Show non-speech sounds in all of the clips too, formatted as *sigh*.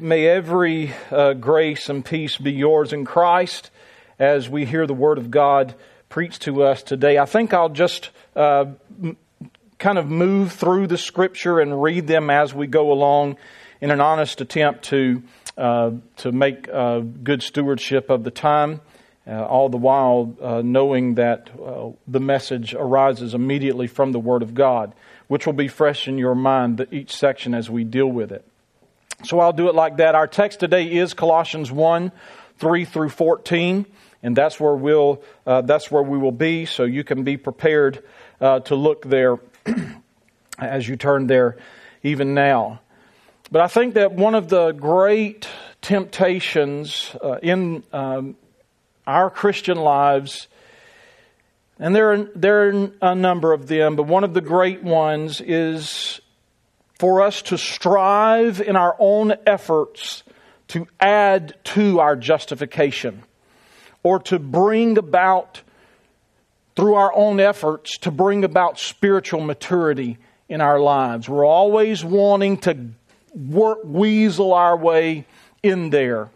May every uh, grace and peace be yours in Christ as we hear the Word of God preached to us today. I think I'll just uh, m- kind of move through the Scripture and read them as we go along in an honest attempt to, uh, to make uh, good stewardship of the time, uh, all the while uh, knowing that the message arises immediately from the Word of God, which will be fresh in your mind each section as we deal with it. So I'll do it like that. Our text today is Colossians 1 3 through 14, and that's where, we'll, uh, that's where we will be, so you can be prepared uh, to look there *clears throat* as you turn there even now. But I think that one of the great temptations uh, in um, our Christian lives, and there are, there are a number of them, but one of the great ones is for us to strive in our own efforts to add to our justification or to bring about, through our own efforts, to bring about spiritual maturity in our lives. We're always wanting to work, weasel our way in there.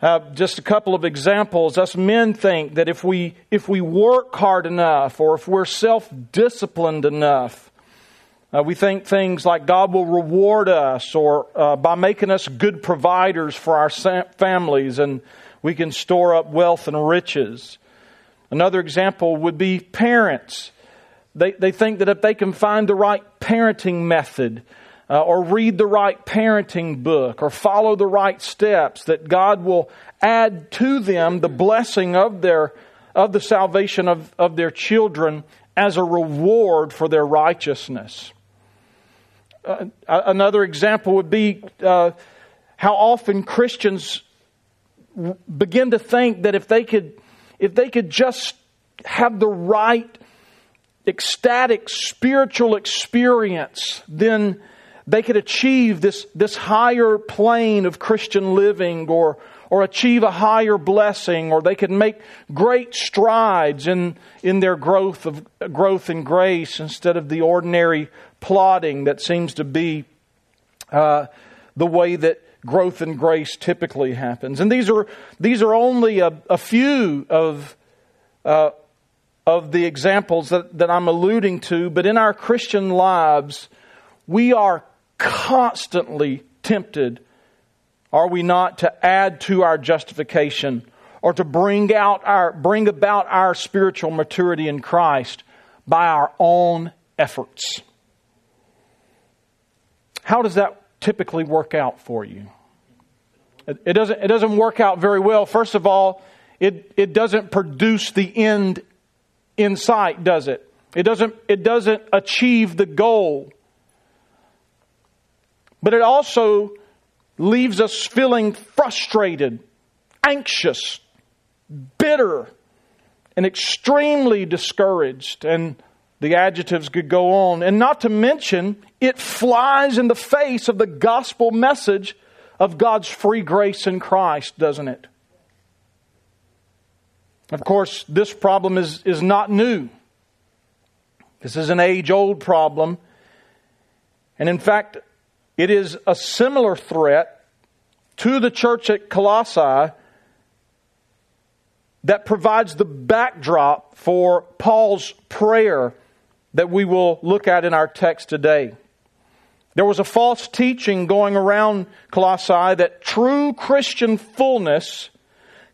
Uh, just a couple of examples. Us men think that if we if we work hard enough, or if we're self disciplined enough, uh, we think things like God will reward us or uh, by making us good providers for our families and we can store up wealth and riches. Another example would be parents. They, they think that if they can find the right parenting method uh, or read the right parenting book or follow the right steps, that God will add to them the blessing of their of the salvation of, of their children as a reward for their righteousness. Uh, another example would be uh, how often Christians begin to think that if they could, if they could just have the right ecstatic spiritual experience, then they could achieve this, this higher plane of Christian living or, or achieve a higher blessing, or they could make great strides in, in their growth of growth in grace instead of the ordinary plodding that seems to be uh, the way that growth and grace typically happens. And these are these are only a, a few of uh, of the examples that, that I'm alluding to. But in our Christian lives, we are constantly tempted, are we not, to add to our justification or to bring out our bring about our spiritual maturity in Christ by our own efforts. How does that typically work out for you? It, doesn't, it doesn't work out very well. First of all, it, it doesn't produce the end in sight, does it? It doesn't, it doesn't achieve the goal. But it also leaves us feeling frustrated, anxious, bitter, and extremely discouraged. And the adjectives could go on. And not to mention, it flies in the face of the gospel message of God's free grace in Christ, doesn't it? Of course, this problem is, is not new. This is an age old problem. And in fact, it is a similar threat to the church at Colossae that provides the backdrop for Paul's prayer that we will look at in our text today. There was a false teaching going around Colossae that true Christian fullness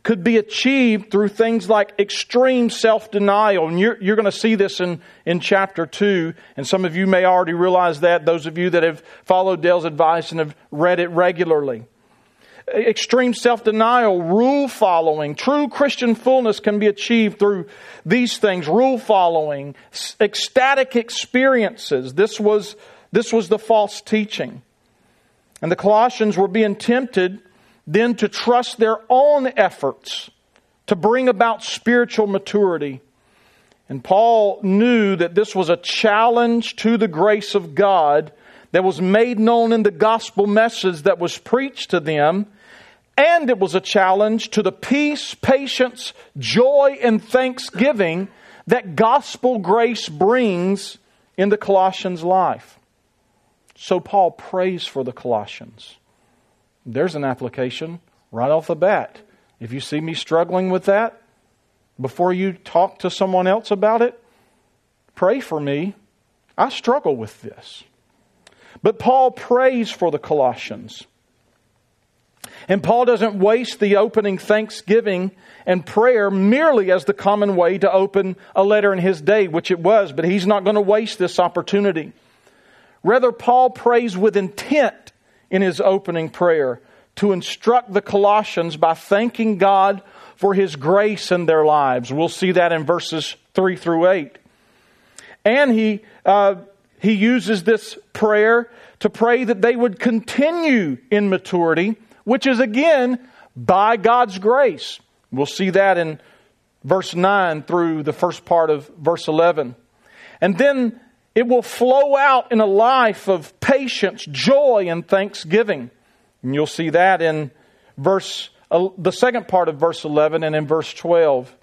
could be achieved through things like extreme self denial. And you're, you're going to see this in, in chapter 2. And some of you may already realize that, those of you that have followed Dale's advice and have read it regularly. Extreme self denial, rule following, true Christian fullness can be achieved through these things rule following, ecstatic experiences. This was, this was the false teaching. And the Colossians were being tempted then to trust their own efforts to bring about spiritual maturity. And Paul knew that this was a challenge to the grace of God that was made known in the gospel message that was preached to them and it was a challenge to the peace, patience, joy, and thanksgiving that gospel grace brings in the Colossians' life. So Paul prays for the Colossians. There's an application right off the bat. If you see me struggling with that, before you talk to someone else about it, pray for me. I struggle with this. But Paul prays for the Colossians. And Paul doesn't waste the opening thanksgiving and prayer merely as the common way to open a letter in his day, which it was, but he's not going to waste this opportunity. Rather, Paul prays with intent in his opening prayer to instruct the Colossians by thanking God for his grace in their lives. We'll see that in verses 3 through 8. And he, uh, he uses this prayer to pray that they would continue in maturity, which is again by God's grace. We'll see that in verse 9 through the first part of verse 11. And then it will flow out in a life of patience, joy, and thanksgiving. And you'll see that in verse the second part of verse 11 and in verse 12.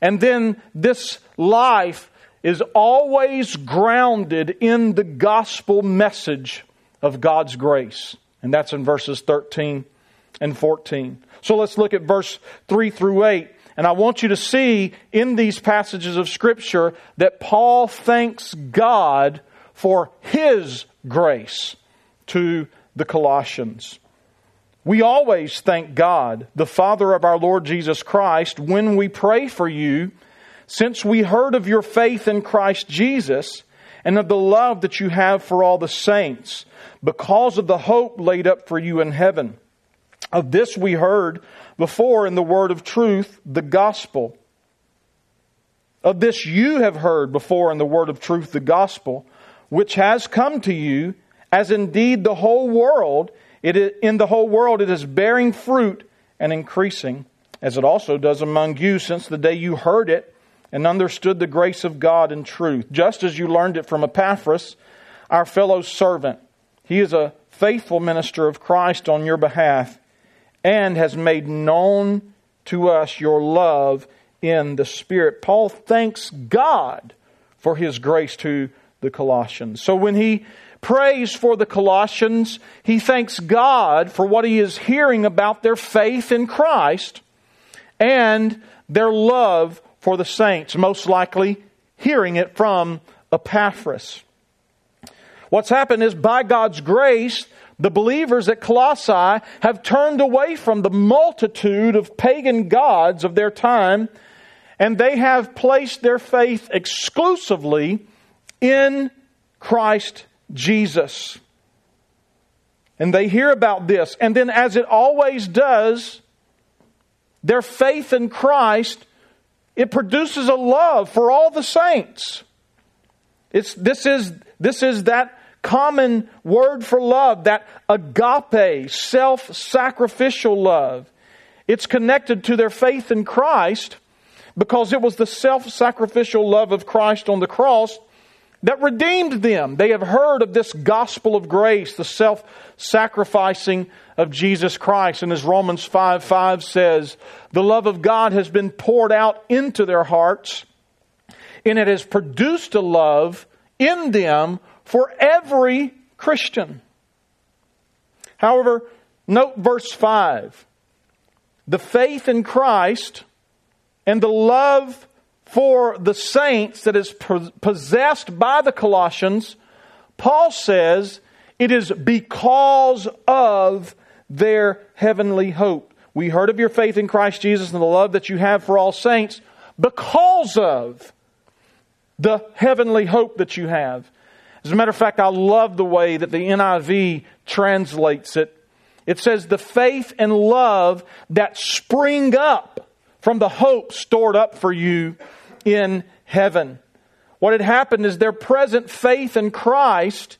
And then this life is always grounded in the gospel message of God's grace. And that's in verses 13 and 14. So let's look at verse 3 through 8. And I want you to see in these passages of Scripture that Paul thanks God for his grace to the Colossians. We always thank God, the Father of our Lord Jesus Christ, when we pray for you, since we heard of your faith in Christ Jesus and of the love that you have for all the saints, because of the hope laid up for you in heaven. Of this we heard before in the word of truth, the gospel. Of this you have heard before in the word of truth, the gospel, which has come to you, as indeed the whole world it is, in the whole world, it is bearing fruit and increasing, as it also does among you since the day you heard it and understood the grace of God in truth, just as you learned it from Epaphras, our fellow servant. He is a faithful minister of Christ on your behalf and has made known to us your love in the Spirit. Paul thanks God for his grace to the Colossians. So when he prays for the Colossians. He thanks God for what he is hearing about their faith in Christ and their love for the saints, most likely hearing it from Epaphras. What's happened is by God's grace, the believers at Colossae have turned away from the multitude of pagan gods of their time and they have placed their faith exclusively in Christ Jesus. And they hear about this. And then, as it always does, their faith in Christ, it produces a love for all the saints. It's, this, is, this is that common word for love, that agape, self sacrificial love. It's connected to their faith in Christ because it was the self sacrificial love of Christ on the cross that redeemed them. They have heard of this gospel of grace, the self sacrificing of Jesus Christ. And as Romans 5 5 says, the love of God has been poured out into their hearts, and it has produced a love in them for every Christian. However, note verse 5. The faith in Christ and the love for the saints that is possessed by the Colossians, Paul says it is because of their heavenly hope. We heard of your faith in Christ Jesus and the love that you have for all saints because of the heavenly hope that you have. As a matter of fact, I love the way that the NIV translates it. It says, the faith and love that spring up from the hope stored up for you in heaven. What had happened is their present faith in Christ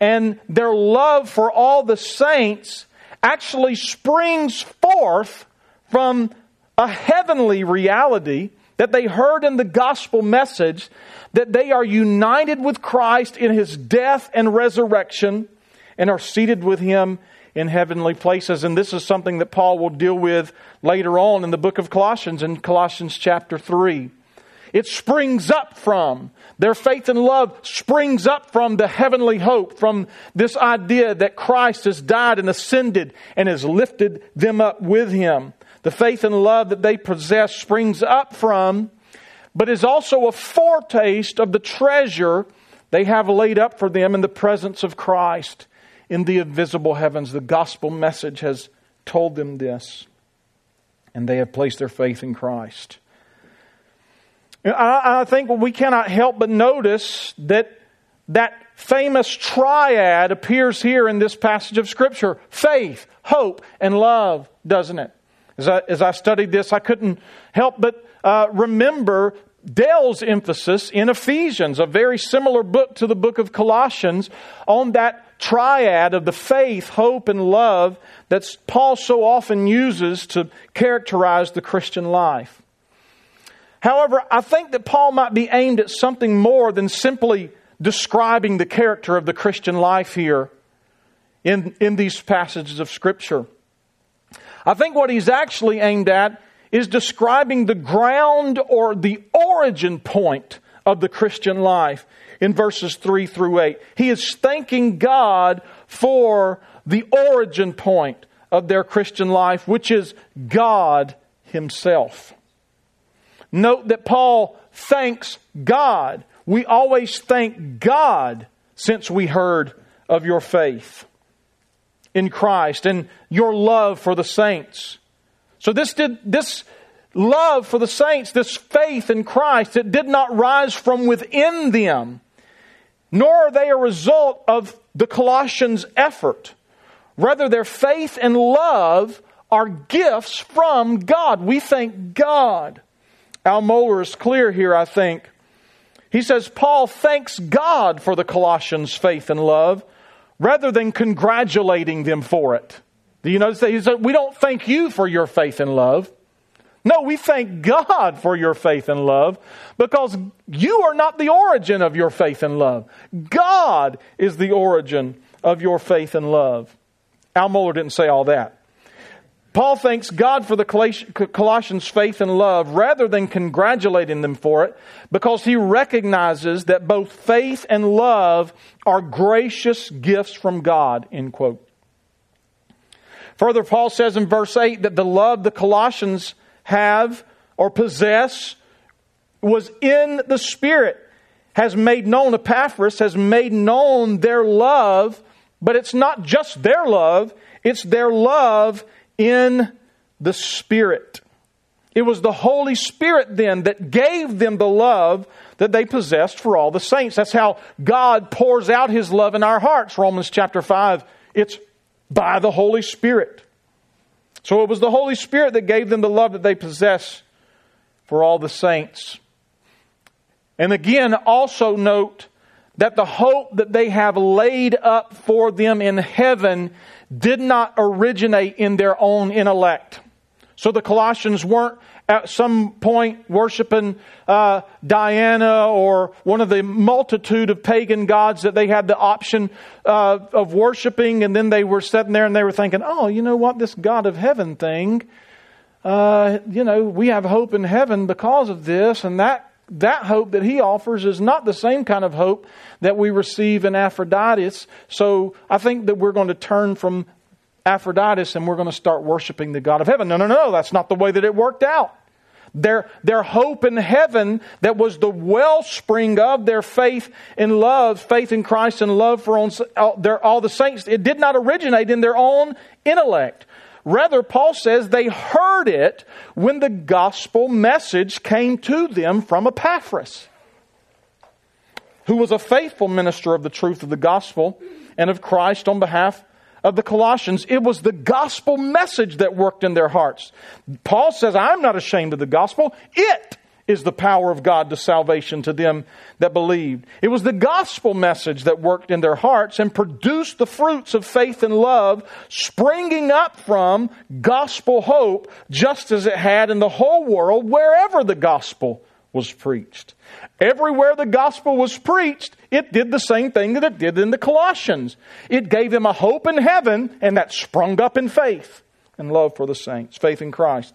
and their love for all the saints actually springs forth from a heavenly reality that they heard in the gospel message that they are united with Christ in his death and resurrection and are seated with him in heavenly places. And this is something that Paul will deal with later on in the book of Colossians in Colossians chapter 3. It springs up from. Their faith and love springs up from the heavenly hope, from this idea that Christ has died and ascended and has lifted them up with him. The faith and love that they possess springs up from, but is also a foretaste of the treasure they have laid up for them in the presence of Christ in the invisible heavens. The gospel message has told them this, and they have placed their faith in Christ. I, think we cannot help but notice that that famous triad appears here in this passage of Scripture faith, hope, and love, doesn't it? As I, as I studied this, I couldn't help but uh, remember Dale's emphasis in Ephesians, a very similar book to the book of Colossians, on that triad of the faith, hope, and love that Paul so often uses to characterize the Christian life. However, I think that Paul might be aimed at something more than simply describing the character of the Christian life here in, in these passages of Scripture. I think what he's actually aimed at is describing the ground or the origin point of the Christian life in verses 3 through 8. He is thanking God for the origin point of their Christian life, which is God Himself. Note that Paul thanks God. We always thank God since we heard of your faith in Christ and your love for the saints. So this did this love for the saints, this faith in Christ, it did not rise from within them, nor are they a result of the Colossians' effort. Rather, their faith and love are gifts from God. We thank God. Al Mohler is clear here, I think. He says Paul thanks God for the Colossians' faith and love rather than congratulating them for it. Do you notice that? He said, We don't thank you for your faith and love. No, we thank God for your faith and love because you are not the origin of your faith and love. God is the origin of your faith and love. Al Mohler didn't say all that. Paul thanks God for the Colossians' faith and love rather than congratulating them for it because he recognizes that both faith and love are gracious gifts from God, end quote. Further, Paul says in verse 8 that the love the Colossians have or possess was in the Spirit, has made known, Epaphras has made known their love, but it's not just their love, it's their love in the Spirit. It was the Holy Spirit then that gave them the love that they possessed for all the saints. That's how God pours out His love in our hearts. Romans chapter 5. It's by the Holy Spirit. So it was the Holy Spirit that gave them the love that they possess for all the saints. And again, also note that the hope that they have laid up for them in heaven did not originate in their own intellect. So the Colossians weren't at some point worshiping uh, Diana or one of the multitude of pagan gods that they had the option uh, of worshiping, and then they were sitting there and they were thinking, oh, you know what, this God of heaven thing, uh, you know, we have hope in heaven because of this, and that that hope that he offers is not the same kind of hope that we receive in Aphrodite. So I think that we're going to turn from Aphrodite and we're going to start worshiping the God of heaven. No, no, no, that's not the way that it worked out. Their, their hope in heaven that was the wellspring of their faith in love, faith in Christ and love for all, their, all the saints, it did not originate in their own intellect. Rather, Paul says they heard it when the gospel message came to them from Epaphras, who was a faithful minister of the truth of the gospel and of Christ on behalf of the Colossians. It was the gospel message that worked in their hearts. Paul says, I'm not ashamed of the gospel. It is the power of God to salvation to them that believed. It was the gospel message that worked in their hearts and produced the fruits of faith and love, springing up from gospel hope, just as it had in the whole world wherever the gospel was preached. Everywhere the gospel was preached, it did the same thing that it did in the Colossians. It gave them a hope in heaven, and that sprung up in faith and love for the saints, faith in Christ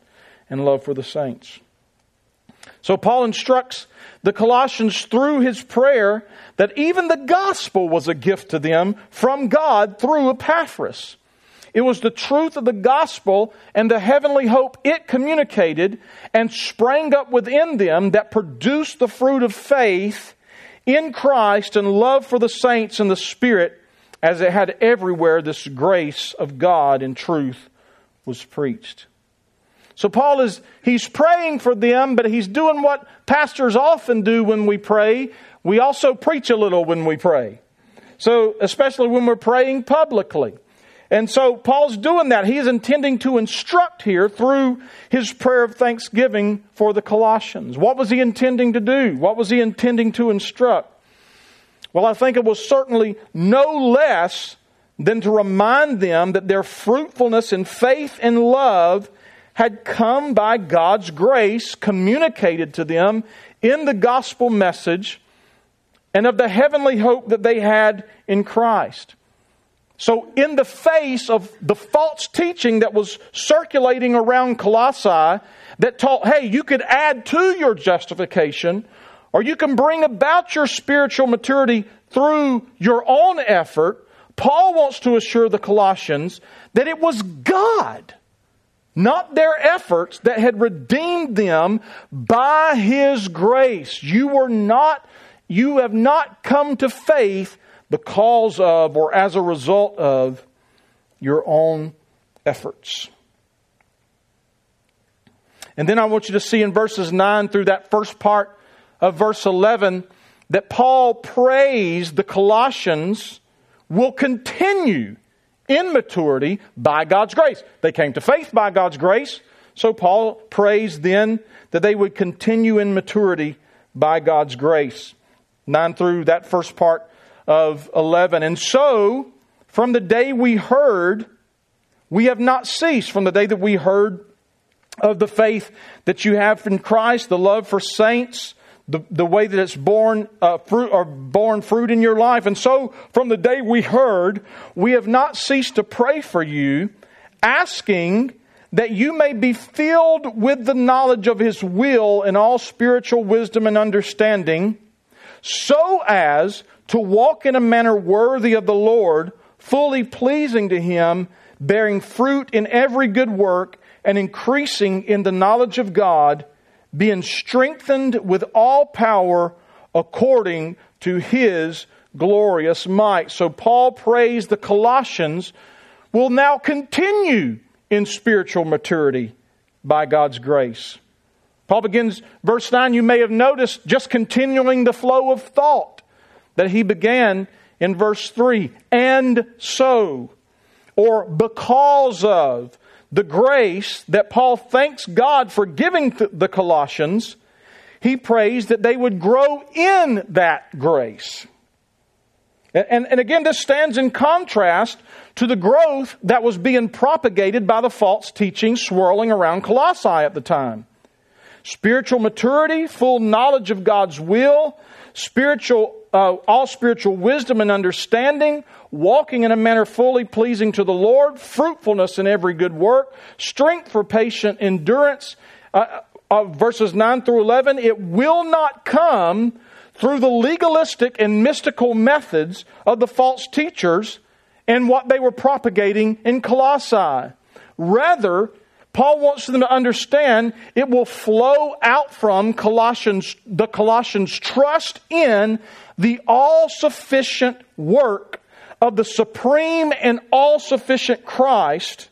and love for the saints. So Paul instructs the Colossians through his prayer that even the gospel was a gift to them from God through Epaphras. It was the truth of the gospel and the heavenly hope it communicated and sprang up within them that produced the fruit of faith in Christ and love for the saints and the Spirit as it had everywhere this grace of God in truth was preached. So Paul is, he's praying for them, but he's doing what pastors often do when we pray. We also preach a little when we pray. So, especially when we're praying publicly. And so Paul's doing that. He is intending to instruct here through his prayer of thanksgiving for the Colossians. What was he intending to do? What was he intending to instruct? Well, I think it was certainly no less than to remind them that their fruitfulness in faith and love had come by God's grace communicated to them in the gospel message and of the heavenly hope that they had in Christ. So, in the face of the false teaching that was circulating around Colossae that taught, hey, you could add to your justification, or you can bring about your spiritual maturity through your own effort, Paul wants to assure the Colossians that it was God, not their efforts, that had redeemed them by His grace. You were not, you have not come to faith because of or as a result of your own efforts. And then I want you to see in verses 9 through that first part of verse 11 that Paul prays the Colossians will continue in maturity by God's grace. They came to faith by God's grace. So Paul prays then that they would continue in maturity by God's grace. 9 through that first part of 11. And so, from the day we heard, we have not ceased. From the day that we heard of the faith that you have in Christ, the love for saints, the, the way that it's born uh, fruit or born fruit in your life. And so, from the day we heard, we have not ceased to pray for you, asking that you may be filled with the knowledge of His will in all spiritual wisdom and understanding, so as to walk in a manner worthy of the Lord, fully pleasing to Him, bearing fruit in every good work, and increasing in the knowledge of God, being strengthened with all power according to His glorious might. So Paul prays the Colossians will now continue in spiritual maturity by God's grace. Paul begins verse 9, you may have noticed just continuing the flow of thought that he began in verse 3 and so, or because of the grace that Paul thanks God for giving the Colossians, he prays that they would grow in that grace. And, and, again, this stands in contrast to the growth that was being propagated by the false teaching swirling around Colossae at the time. Spiritual maturity, full knowledge of God's will, spiritual uh, all spiritual wisdom and understanding, walking in a manner fully pleasing to the Lord, fruitfulness in every good work, strength for patient endurance. Uh, uh, verses 9 through 11, it will not come through the legalistic and mystical methods of the false teachers and what they were propagating in Colossae. Rather, Paul wants them to understand it will flow out from Colossians, the Colossians' trust in the all sufficient work of the supreme and all sufficient Christ.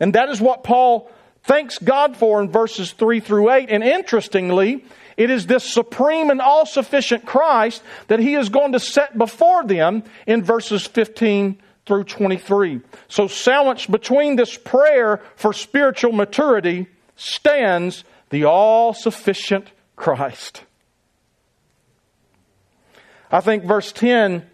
And that is what Paul thanks God for in verses 3 through 8. And interestingly, it is this supreme and all sufficient Christ that he is going to set before them in verses 15 through 23. So, sandwiched between this prayer for spiritual maturity stands the all sufficient Christ. I think verse 10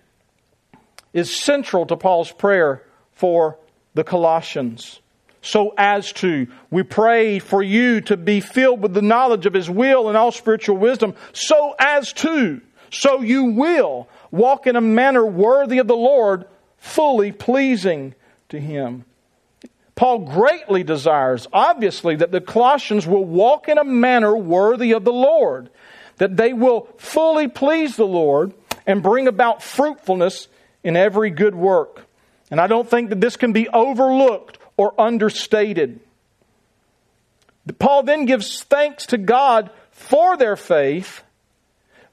is central to Paul's prayer for the Colossians. So as to, we pray for you to be filled with the knowledge of His will and all spiritual wisdom, so as to, so you will walk in a manner worthy of the Lord fully pleasing to Him. Paul greatly desires, obviously, that the Colossians will walk in a manner worthy of the Lord, that they will fully please the Lord and bring about fruitfulness in every good work. And I don't think that this can be overlooked or understated. Paul then gives thanks to God for their faith,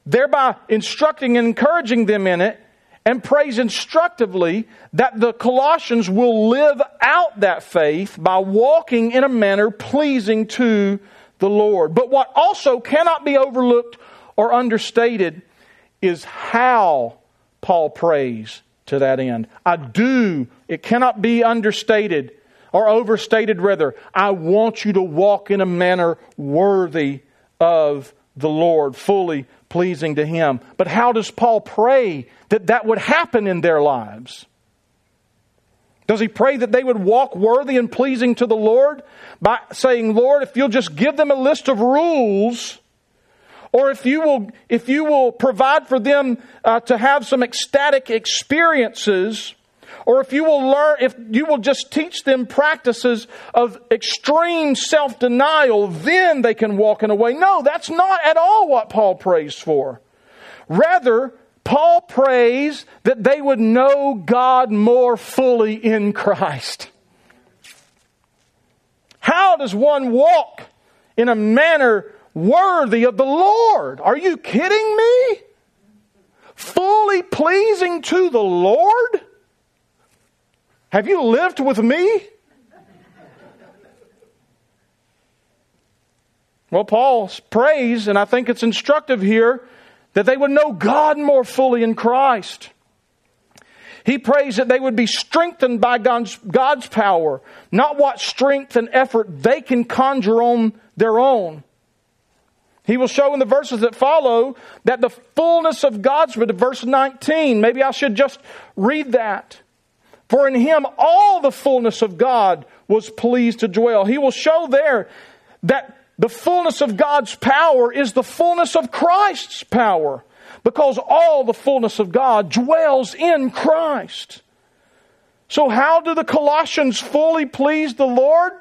thereby instructing and encouraging them in it, and prays instructively that the Colossians will live out that faith by walking in a manner pleasing to the Lord. But what also cannot be overlooked or understated is how Paul prays to that end. I do, it cannot be understated or overstated rather. I want you to walk in a manner worthy of the Lord, fully pleasing to Him. But how does Paul pray that that would happen in their lives? Does he pray that they would walk worthy and pleasing to the Lord by saying, Lord, if you'll just give them a list of rules, or if you will, if you will provide for them uh, to have some ecstatic experiences, or if you will learn, if you will just teach them practices of extreme self denial, then they can walk in a way. No, that's not at all what Paul prays for. Rather, Paul prays that they would know God more fully in Christ. How does one walk in a manner worthy of the Lord? Are you kidding me? Fully pleasing to the Lord? Have you lived with me? Well, Paul prays, and I think it's instructive here, that they would know God more fully in Christ. He prays that they would be strengthened by God's, God's power, not what strength and effort they can conjure on their own. He will show in the verses that follow that the fullness of God's, verse 19, maybe I should just read that. For in him all the fullness of God was pleased to dwell. He will show there that the fullness of God's power is the fullness of Christ's power because all the fullness of God dwells in Christ. So, how do the Colossians fully please the Lord?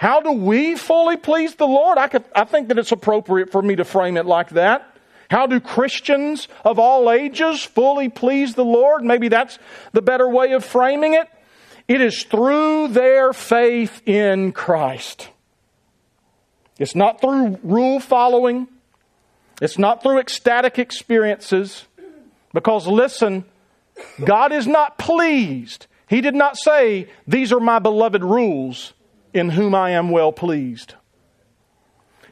How do we fully please the Lord? I, could, I think that it's appropriate for me to frame it like that. How do Christians of all ages fully please the Lord? Maybe that's the better way of framing it. It is through their faith in Christ. It's not through rule following. It's not through ecstatic experiences. Because listen, God is not pleased. He did not say, These are my beloved rules in whom I am well pleased.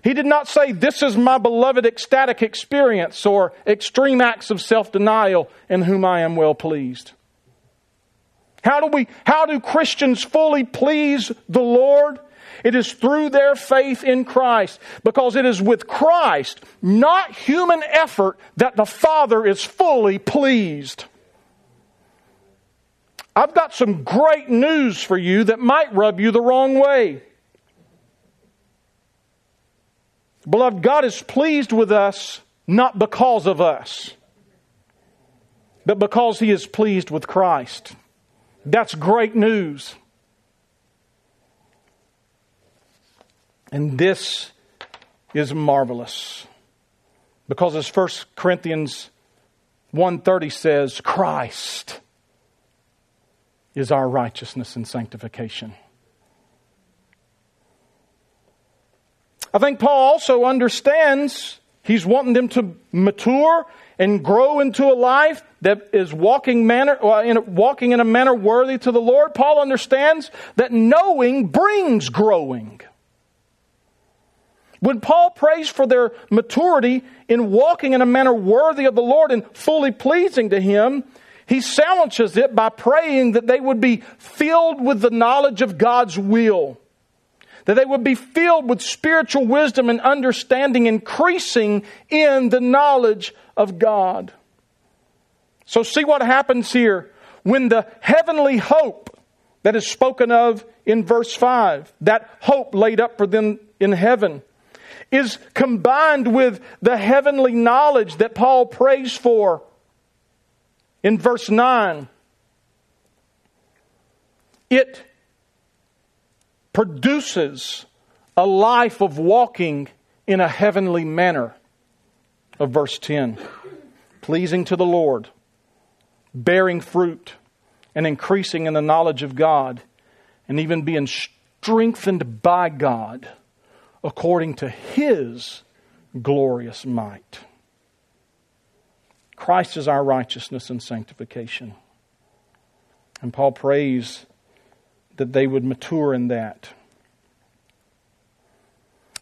He did not say, This is my beloved ecstatic experience or extreme acts of self denial in whom I am well pleased. How do we, how do Christians fully please the Lord? It is through their faith in Christ because it is with Christ, not human effort, that the Father is fully pleased. I've got some great news for you that might rub you the wrong way. Beloved, God is pleased with us not because of us, but because He is pleased with Christ. That's great news. And this is marvelous. Because as 1 Corinthians 1:30 says, Christ is our righteousness and sanctification. I think Paul also understands he's wanting them to mature and grow into a life that is walking manner, in, walking in a manner worthy to the Lord. Paul understands that knowing brings growing. When Paul prays for their maturity in walking in a manner worthy of the Lord and fully pleasing to Him, he silences it by praying that they would be filled with the knowledge of God's will that they would be filled with spiritual wisdom and understanding, increasing in the knowledge of God. So, see what happens here when the heavenly hope that is spoken of in verse 5, that hope laid up for them in heaven, is combined with the heavenly knowledge that Paul prays for in verse 9. It produces a life of walking in a heavenly manner. Of verse 10 pleasing to the Lord, bearing fruit, and increasing in the knowledge of God, and even being strengthened by God according to His glorious might. Christ is our righteousness and sanctification. And Paul prays that they would mature in that.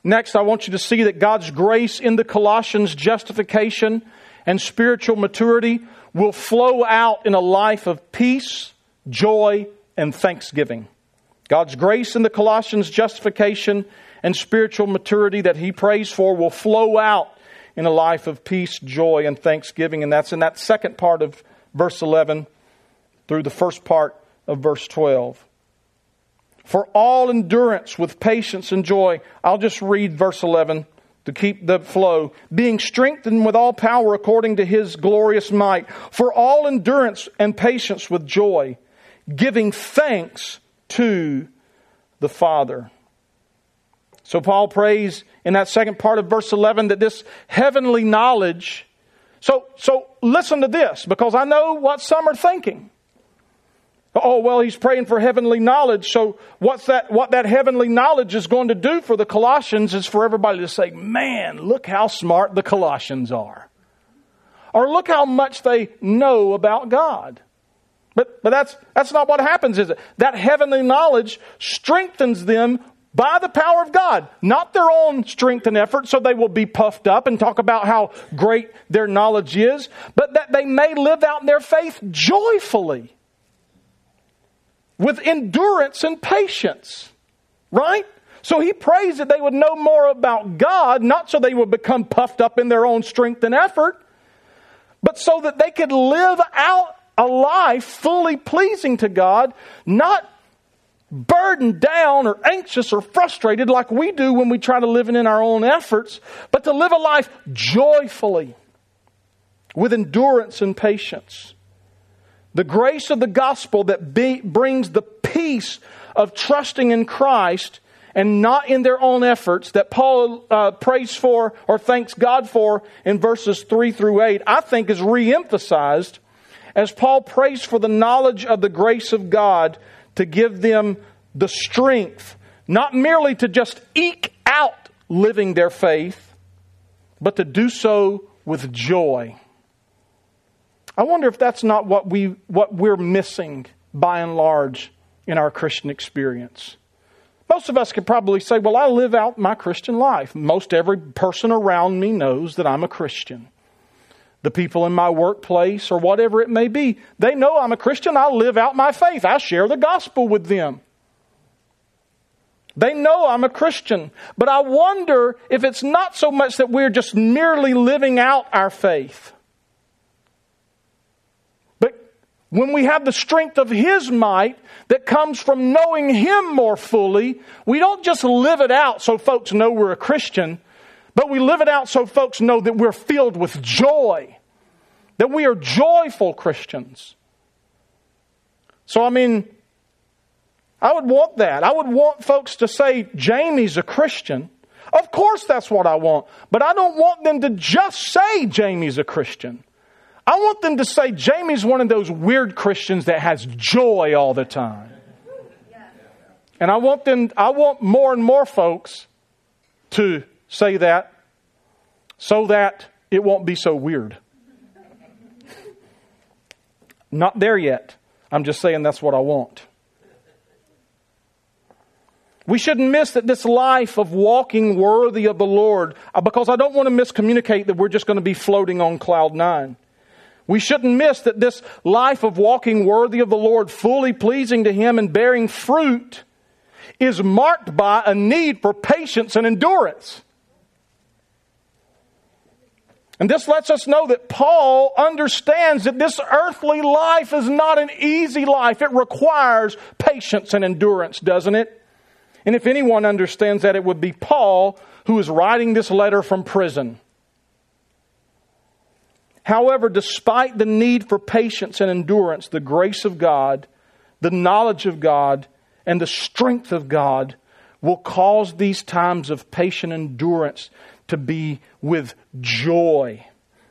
Next, I want you to see that God's grace in the Colossians' justification and spiritual maturity will flow out in a life of peace, joy, and thanksgiving. God's grace in the Colossians' justification and spiritual maturity that he prays for will flow out in a life of peace, joy, and thanksgiving. And that's in that second part of verse 11 through the first part of verse 12 for all endurance with patience and joy. I'll just read verse 11 to keep the flow. Being strengthened with all power according to his glorious might, for all endurance and patience with joy, giving thanks to the Father. So Paul prays in that second part of verse 11 that this heavenly knowledge. So, so listen to this because I know what some are thinking. Oh, well, he's praying for heavenly knowledge. So what's that, what that heavenly knowledge is going to do for the Colossians is for everybody to say, man, look how smart the Colossians are. Or look how much they know about God. But, but that's, that's not what happens, is it? That heavenly knowledge strengthens them by the power of God, not their own strength and effort, so they will be puffed up and talk about how great their knowledge is, but that they may live out their faith joyfully with endurance and patience. Right? So he prays that they would know more about God, not so they would become puffed up in their own strength and effort, but so that they could live out a life fully pleasing to God, not burdened down or anxious or frustrated like we do when we try to live in our own efforts, but to live a life joyfully with endurance and patience. The grace of the gospel that be, brings the peace of trusting in Christ and not in their own efforts that Paul uh, prays for or thanks God for in verses 3 through 8, I think is reemphasized as Paul prays for the knowledge of the grace of God to give them the strength, not merely to just eke out living their faith, but to do so with joy. I wonder if that's not what, we, what we're missing by and large in our Christian experience. Most of us could probably say, Well, I live out my Christian life. Most every person around me knows that I'm a Christian. The people in my workplace or whatever it may be, they know I'm a Christian. I live out my faith. I share the gospel with them. They know I'm a Christian. But I wonder if it's not so much that we're just merely living out our faith But when we have the strength of His might that comes from knowing Him more fully, we don't just live it out so folks know we're a Christian, but we live it out so folks know that we're filled with joy, that we are joyful Christians. So, I mean, I would want that. I would want folks to say, Jamie's a Christian. Of course, that's what I want. But I don't want them to just say Jamie's a Christian. I want them to say Jamie's one of those weird Christians that has joy all the time. And I want them, I want more and more folks to say that so that it won't be so weird. Not there yet. I'm just saying that's what I want. We shouldn't miss that this life of walking worthy of the Lord, uh, because I don't want to miscommunicate that we're just going to be floating on cloud nine. We shouldn't miss that this life of walking worthy of the Lord, fully pleasing to Him and bearing fruit, is marked by a need for patience and endurance. And this lets us know that Paul understands that this earthly life is not an easy life. It requires patience and endurance, doesn't it? And if anyone understands that, it would be Paul who is writing this letter from prison. However, despite the need for patience and endurance, the grace of God, the knowledge of God, and the strength of God will cause these times of patient endurance to be with joy.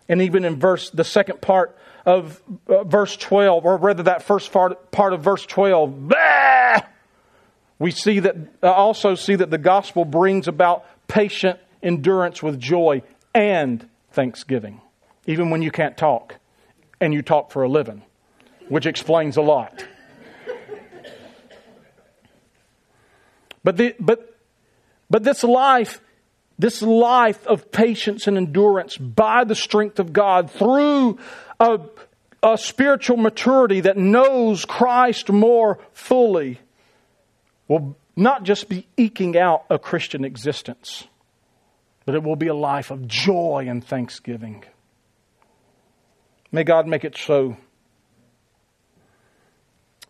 And even in verse, the second part of uh, verse 12, or rather that first part, part of verse 12, bah! we see that, uh, also see that the gospel brings about patient endurance with joy and thanksgiving, even when you can't talk and you talk for a living, which explains a lot. But, the, but, but this life, this life of patience and endurance by the strength of God through a, a spiritual maturity that knows Christ more fully will not just be eking out a Christian existence, but it will be a life of joy and thanksgiving. May God make it so.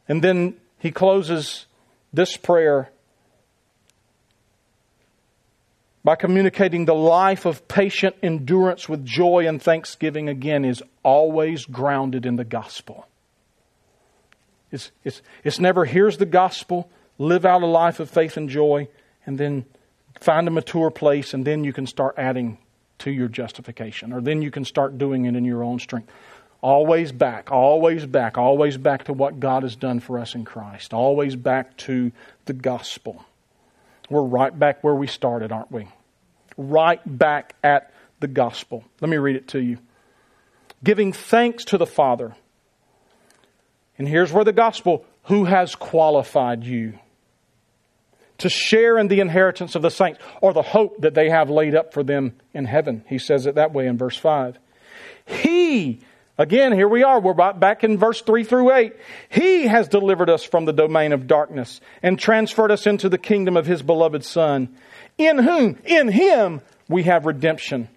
And then he closes this prayer by communicating the life of patient endurance with joy and thanksgiving again is always grounded in the gospel. It's, it's, it's never here's the gospel, live out a life of faith and joy, and then find a mature place, and then you can start adding to your justification, or then you can start doing it in your own strength. Always back, always back, always back to what God has done for us in Christ, always back to the gospel. We're right back where we started, aren't we? Right back at the gospel. Let me read it to you. Giving thanks to the Father. And here's where the gospel, who has qualified you to share in the inheritance of the saints or the hope that they have laid up for them in heaven. He says it that way in verse 5. He Again, here we are. We're back in verse 3 through 8. He has delivered us from the domain of darkness and transferred us into the kingdom of His beloved Son, in whom, in Him, we have redemption,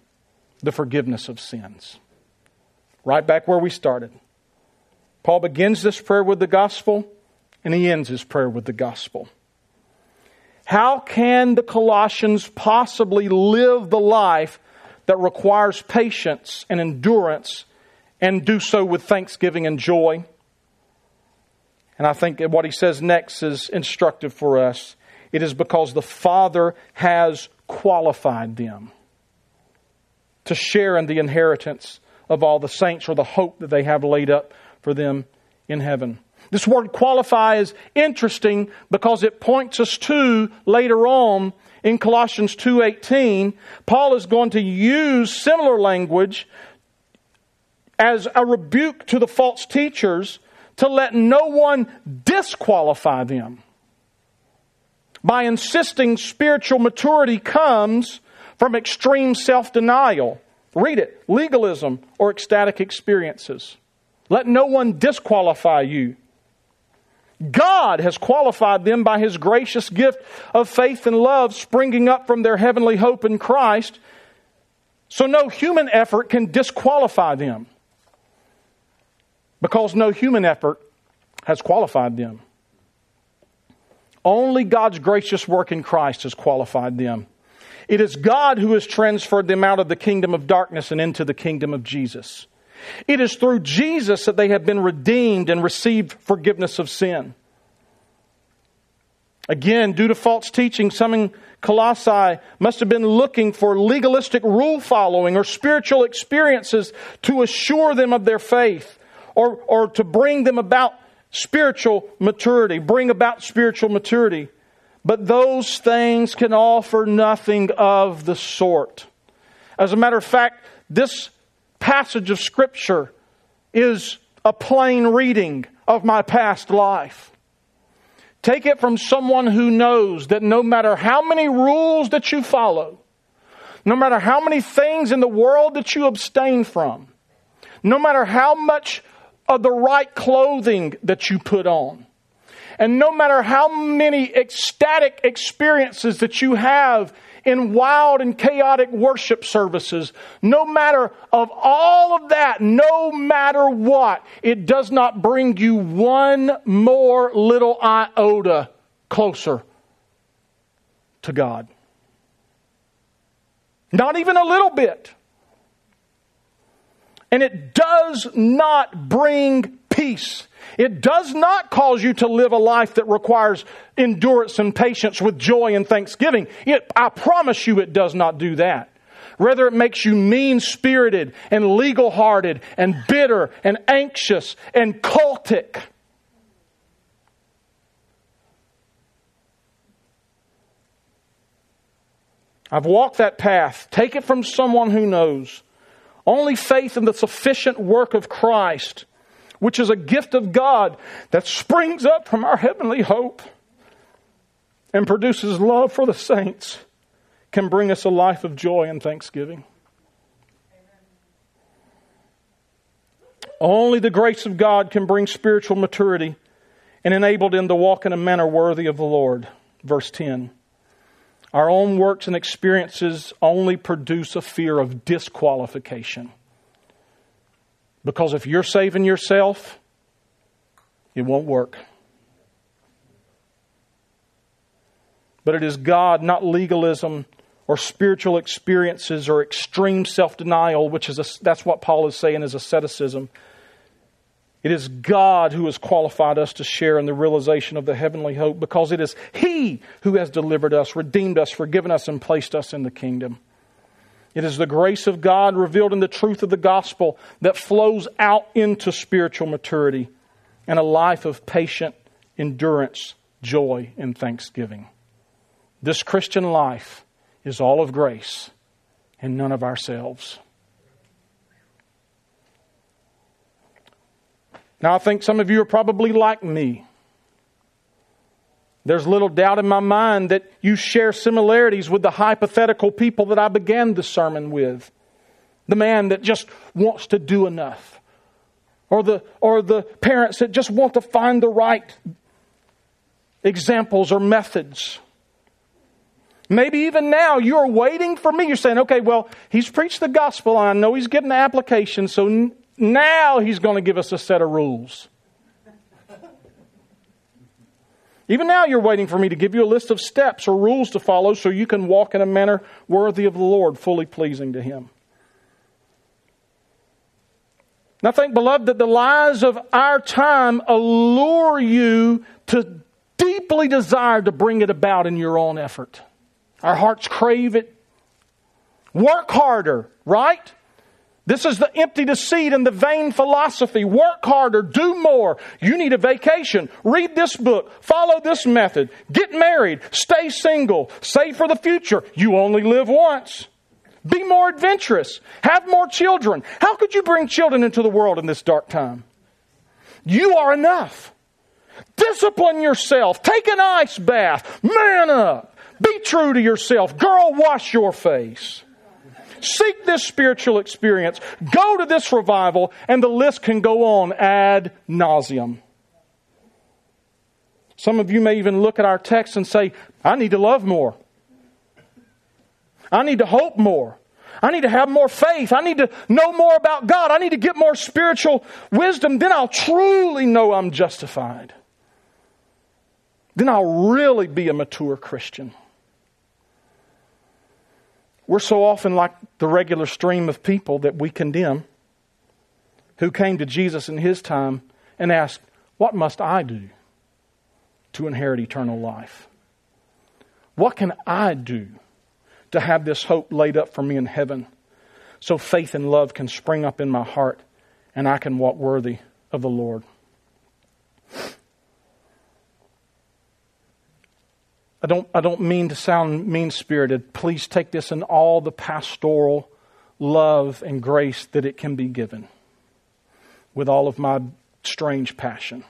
the forgiveness of sins. Right back where we started. Paul begins this prayer with the gospel, and he ends his prayer with the gospel. How can the Colossians possibly live the life that requires patience and endurance and do so with thanksgiving and joy. And I think what he says next is instructive for us. It is because the Father has qualified them to share in the inheritance of all the saints or the hope that they have laid up for them in heaven. This word qualify is interesting because it points us to later on in Colossians 2:18 Paul is going to use similar language as a rebuke to the false teachers to let no one disqualify them by insisting spiritual maturity comes from extreme self denial. Read it legalism or ecstatic experiences. Let no one disqualify you. God has qualified them by His gracious gift of faith and love springing up from their heavenly hope in Christ. So no human effort can disqualify them because no human effort has qualified them. Only God's gracious work in Christ has qualified them. It is God who has transferred them out of the kingdom of darkness and into the kingdom of Jesus. It is through Jesus that they have been redeemed and received forgiveness of sin. Again, due to false teaching, some in Colossae must have been looking for legalistic rule following or spiritual experiences to assure them of their faith or, or to bring them about spiritual maturity, bring about spiritual maturity. But those things can offer nothing of the sort. As a matter of fact, this passage of Scripture is a plain reading of my past life. Take it from someone who knows that no matter how many rules that you follow, no matter how many things in the world that you abstain from, no matter how much of the right clothing that you put on. And no matter how many ecstatic experiences that you have in wild and chaotic worship services, no matter of all of that, no matter what, it does not bring you one more little iota closer to God. Not even a little bit. And it does not bring peace. It does not cause you to live a life that requires endurance and patience with joy and thanksgiving. It, I promise you it does not do that. Rather, it makes you mean spirited and legal hearted and bitter and anxious and cultic. I've walked that path. Take it from someone who knows. Only faith in the sufficient work of Christ, which is a gift of God that springs up from our heavenly hope and produces love for the saints, can bring us a life of joy and thanksgiving. Only the grace of God can bring spiritual maturity and enable them to walk in a manner worthy of the Lord. Verse 10. Our own works and experiences only produce a fear of disqualification. Because if you're saving yourself, it won't work. But it is God, not legalism or spiritual experiences or extreme self denial, which is a, that's what Paul is saying is asceticism it is God who has qualified us to share in the realization of the heavenly hope because it is He who has delivered us, redeemed us, forgiven us, and placed us in the kingdom. It is the grace of God revealed in the truth of the gospel that flows out into spiritual maturity and a life of patient endurance, joy, and thanksgiving. This Christian life is all of grace and none of ourselves. Now, I think some of you are probably like me. There's little doubt in my mind that you share similarities with the hypothetical people that I began the sermon with. The man that just wants to do enough. Or the, or the parents that just want to find the right examples or methods. Maybe even now you're waiting for me. You're saying, okay, well, he's preached the gospel. I know he's getting the application, so now he's going to give us a set of rules. Even now, you're waiting for me to give you a list of steps or rules to follow so you can walk in a manner worthy of the Lord, fully pleasing to Him. I think, beloved, that the lies of our time allure you to deeply desire to bring it about in your own effort. Our hearts crave it. Work harder, right? This is the empty deceit and the vain philosophy. Work harder, do more. You need a vacation. Read this book. Follow this method. Get married. Stay single. Save for the future. You only live once. Be more adventurous. Have more children. How could you bring children into the world in this dark time? You are enough. Discipline yourself. Take an ice bath. Man up. Be true to yourself. Girl, wash your face. Seek this spiritual experience. Go to this revival, and the list can go on ad nauseum. Some of you may even look at our text and say, I need to love more. I need to hope more. I need to have more faith. I need to know more about God. I need to get more spiritual wisdom. Then I'll truly know I'm justified. Then I'll really be a mature Christian. We're so often like the regular stream of people that we condemn who came to Jesus in his time and asked, What must I do to inherit eternal life? What can I do to have this hope laid up for me in heaven so faith and love can spring up in my heart and I can walk worthy of the Lord? I don't, I don't mean to sound mean spirited. Please take this in all the pastoral love and grace that it can be given with all of my strange passion.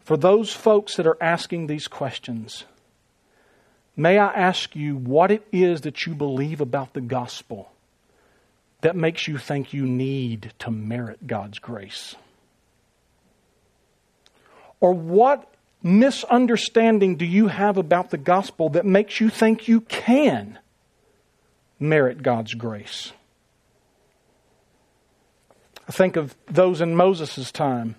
For those folks that are asking these questions, may I ask you what it is that you believe about the gospel that makes you think you need to merit God's grace? Or what misunderstanding do you have about the gospel that makes you think you can merit God's grace? I think of those in Moses' time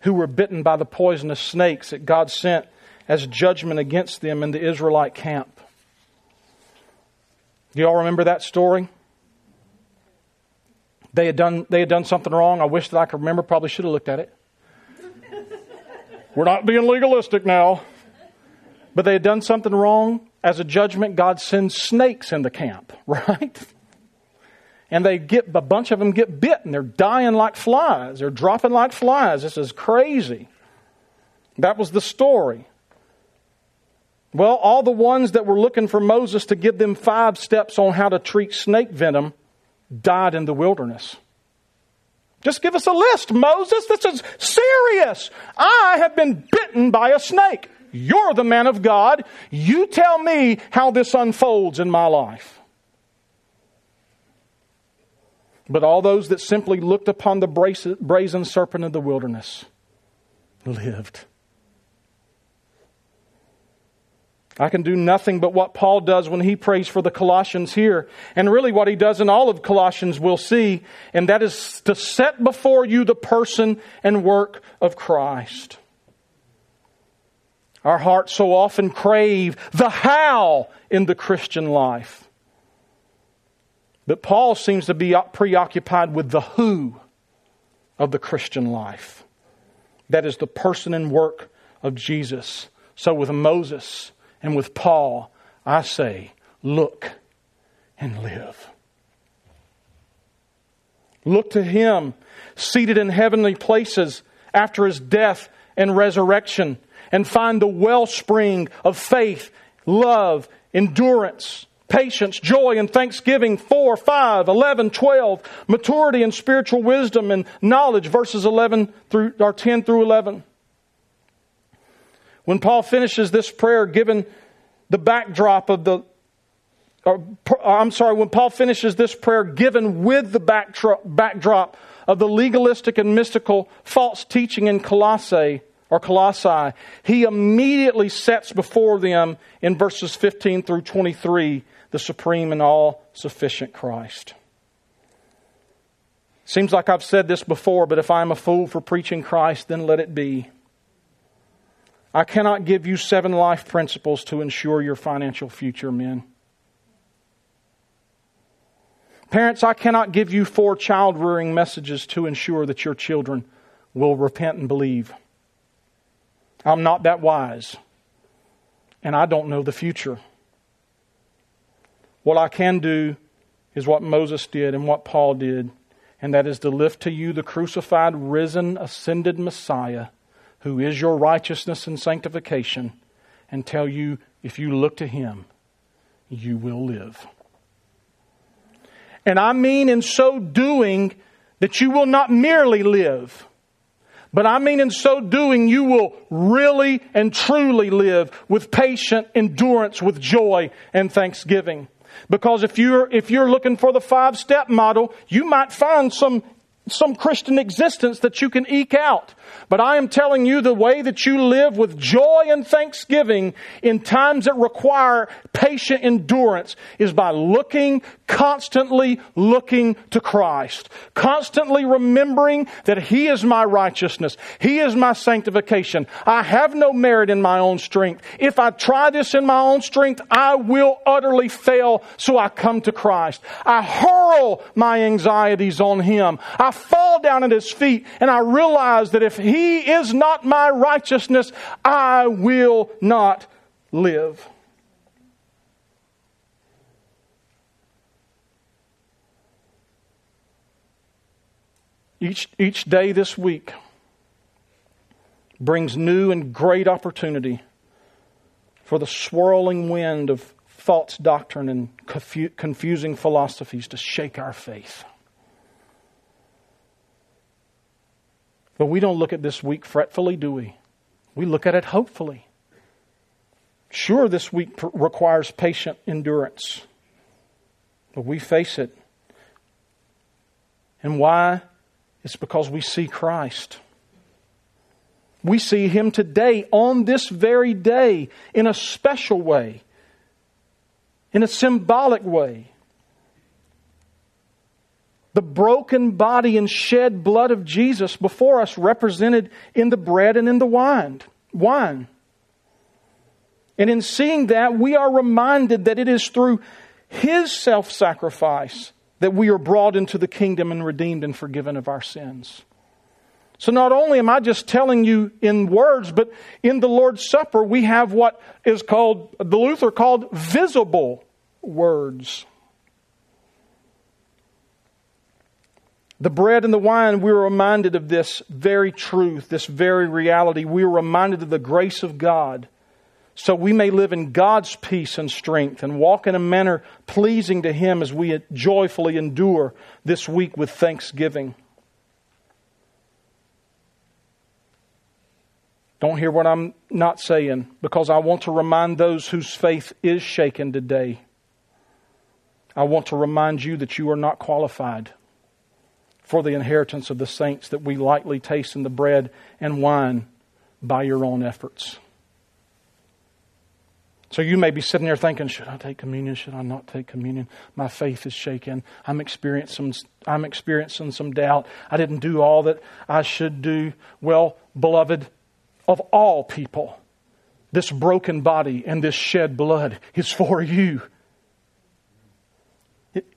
who were bitten by the poisonous snakes that God sent as judgment against them in the Israelite camp. Do you all remember that story? They had done, they had done something wrong. I wish that I could remember. Probably should have looked at it. We're not being legalistic now. But they had done something wrong. As a judgment, God sends snakes in the camp, *laughs* right? And they get, a bunch of them get bit and they're dying like flies. They're dropping like flies. This is crazy. That was the story. Well, all the ones that were looking for Moses to give them five steps on how to treat snake venom died in the wilderness. Just give us a list, Moses. This is serious. I have been bitten by a snake. You're the man of God. You tell me how this unfolds in my life. But all those that simply looked upon the brazen serpent of the wilderness lived. I can do nothing but what Paul does when he prays for the Colossians here. And really what he does in all of Colossians we'll see, and that is to set before you the person and work of Christ. Our hearts so often crave the how in the Christian life. But Paul seems to be preoccupied with the who of the Christian life. That is the person and work of Jesus. So with Moses, and with Paul, I say, look and live. Look to him, seated in heavenly places after his death and resurrection, and find the wellspring of faith, love, endurance, patience, joy, and thanksgiving 4, 5, 11, 12, maturity and spiritual wisdom and knowledge, verses 11 through, or 10 through 11. When Paul finishes this prayer, given the backdrop of the, or, uh, I'm sorry, when Paul finishes this prayer, given with the backdrop of the legalistic and mystical false teaching in Colossae, or Colossae, he immediately sets before them in verses 15 through 23 the supreme and all sufficient Christ. Seems like I've said this before, but if I'm a fool for preaching Christ, then let it be. I cannot give you seven life principles to ensure your financial future, men. Parents, I cannot give you four child rearing messages to ensure that your children will repent and believe. I'm not that wise, and I don't know the future. What I can do is what Moses did and what Paul did, and that is to lift to you the crucified, risen, ascended Messiah who is your righteousness and sanctification, and tell you if you look to him, you will live. And I mean in so doing that you will not merely live, but I mean in so doing you will really and truly live with patient endurance, with joy and thanksgiving. Because if you're, if you're looking for the five step model, you might find some some Christian existence that you can eke out. But I am telling you the way that you live with joy and thanksgiving in times that require patient endurance is by looking, constantly looking to Christ. Constantly remembering that He is my righteousness. He is my sanctification. I have no merit in my own strength. If I try this in my own strength, I will utterly fail. So I come to Christ. I hurl my anxieties on Him. I fall down at His feet and I realize that if He is not my righteousness, I will not live. Each, each day this week brings new and great opportunity for the swirling wind of false doctrine and confusing philosophies to shake our faith. But we don't look at this week fretfully, do we? We look at it hopefully. Sure, this week requires patient endurance, but we face it. And why? It's because we see Christ. We see Him today, on this very day, in a special way, in a symbolic way the broken body and shed blood of Jesus before us represented in the bread and in the wine. Wine. And in seeing that, we are reminded that it is through His self sacrifice that we are brought into the kingdom and redeemed and forgiven of our sins. So not only am I just telling you in words, but in the Lord's Supper we have what is called, the Luther called visible words. The bread and the wine, we are reminded of this very truth, this very reality. We are reminded of the grace of God so we may live in God's peace and strength and walk in a manner pleasing to Him as we joyfully endure this week with thanksgiving. Don't hear what I'm not saying because I want to remind those whose faith is shaken today. I want to remind you that you are not qualified for the inheritance of the saints that we lightly taste in the bread and wine by your own efforts. So you may be sitting there thinking, should I take communion? Should I not take communion? My faith is shaken. I'm experiencing, I'm experiencing some doubt. I didn't do all that I should do. Well, beloved, of all people, this broken body and this shed blood is for you.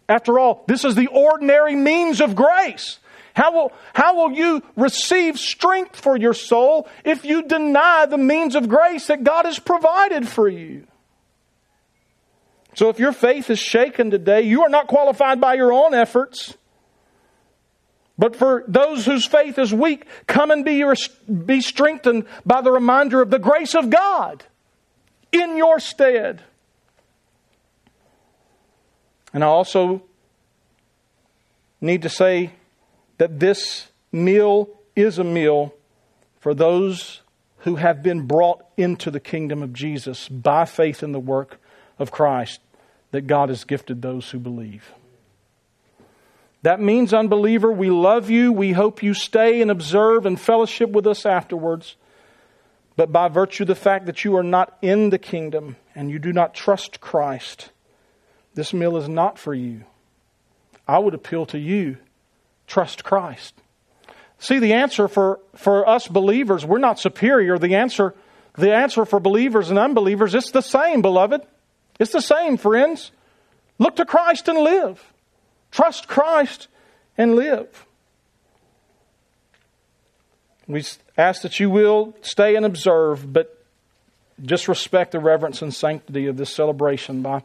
After all, this is the ordinary means of grace. How will, how will you receive strength for your soul if you deny the means of grace that God has provided for you? So if your faith is shaken today, you are not qualified by your own efforts. But for those whose faith is weak, come and be, be strengthened by the reminder of the grace of God in your stead. And I also need to say that this meal is a meal for those who have been brought into the kingdom of Jesus by faith in the work of Christ that God has gifted those who believe. That means, unbeliever, we love you. We hope you stay and observe and fellowship with us afterwards. But by virtue of the fact that you are not in the kingdom and you do not trust Christ, this meal is not for you. I would appeal to you trust Christ. See, the answer for, for us believers, we're not superior. The answer, the answer for believers and unbelievers, it's the same, beloved. It's the same, friends. Look to Christ and live. Trust Christ and live. We ask that you will stay and observe, but just respect the reverence and sanctity of this celebration by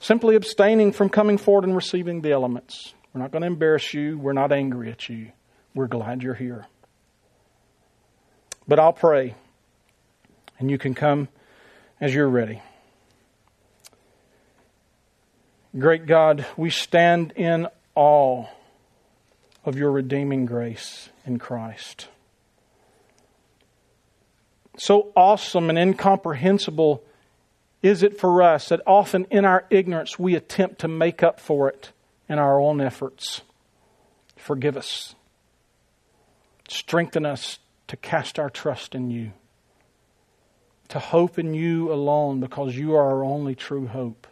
simply abstaining from coming forward and receiving the elements. We're not going to embarrass you. We're not angry at you. We're glad you're here. But I'll pray, and you can come as you're ready. Great God, we stand in awe of your redeeming grace in Christ. So awesome and incomprehensible is it for us that often in our ignorance we attempt to make up for it in our own efforts. Forgive us. Strengthen us to cast our trust in you, to hope in you alone because you are our only true hope.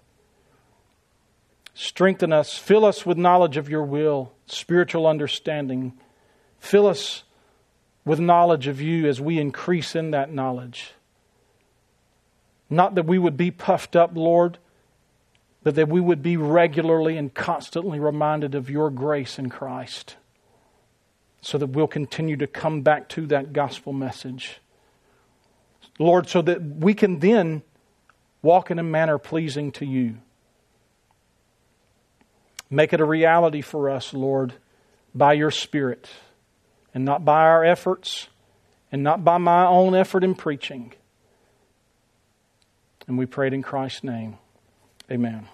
Strengthen us, fill us with knowledge of your will, spiritual understanding. Fill us with knowledge of you as we increase in that knowledge. Not that we would be puffed up, Lord, but that we would be regularly and constantly reminded of your grace in Christ so that we'll continue to come back to that gospel message. Lord, so that we can then walk in a manner pleasing to you. Make it a reality for us, Lord, by your Spirit, and not by our efforts, and not by my own effort in preaching. And we prayed in Christ's name. Amen.